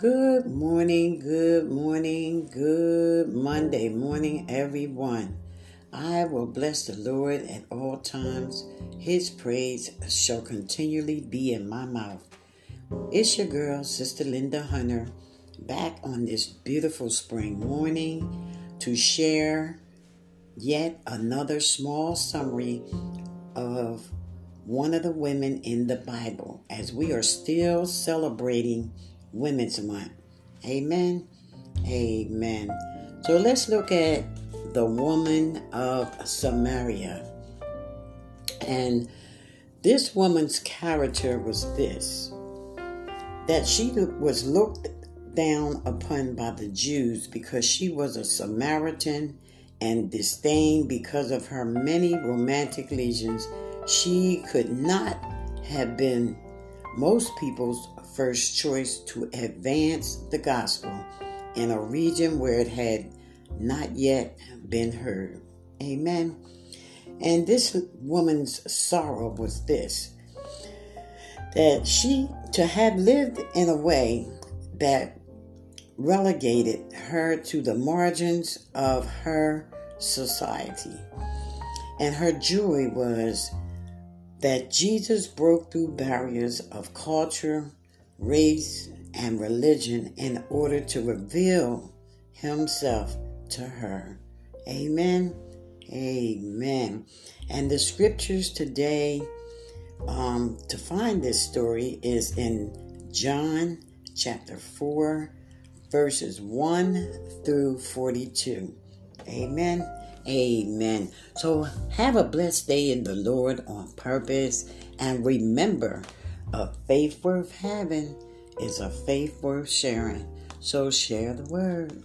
Good morning, good morning, good Monday morning, everyone. I will bless the Lord at all times. His praise shall continually be in my mouth. It's your girl, Sister Linda Hunter, back on this beautiful spring morning to share yet another small summary of one of the women in the Bible as we are still celebrating Women's Month. Amen. Amen. So let's look at the woman of Samaria. And this woman's character was this that she was looked down upon by the Jews because she was a Samaritan and disdained because of her many romantic lesions. She could not have been most people's first choice to advance the gospel in a region where it had not yet been heard. Amen. And this woman's sorrow was this that she, to have lived in a way that relegated her to the margins of her society. And her joy was that Jesus broke through barriers of culture, race, and religion in order to reveal himself to her. Amen. Amen. And the scriptures today um, to find this story is in John chapter 4, verses 1 through 42. Amen. Amen. So have a blessed day in the Lord on purpose. And remember, a faith worth having is a faith worth sharing. So share the word.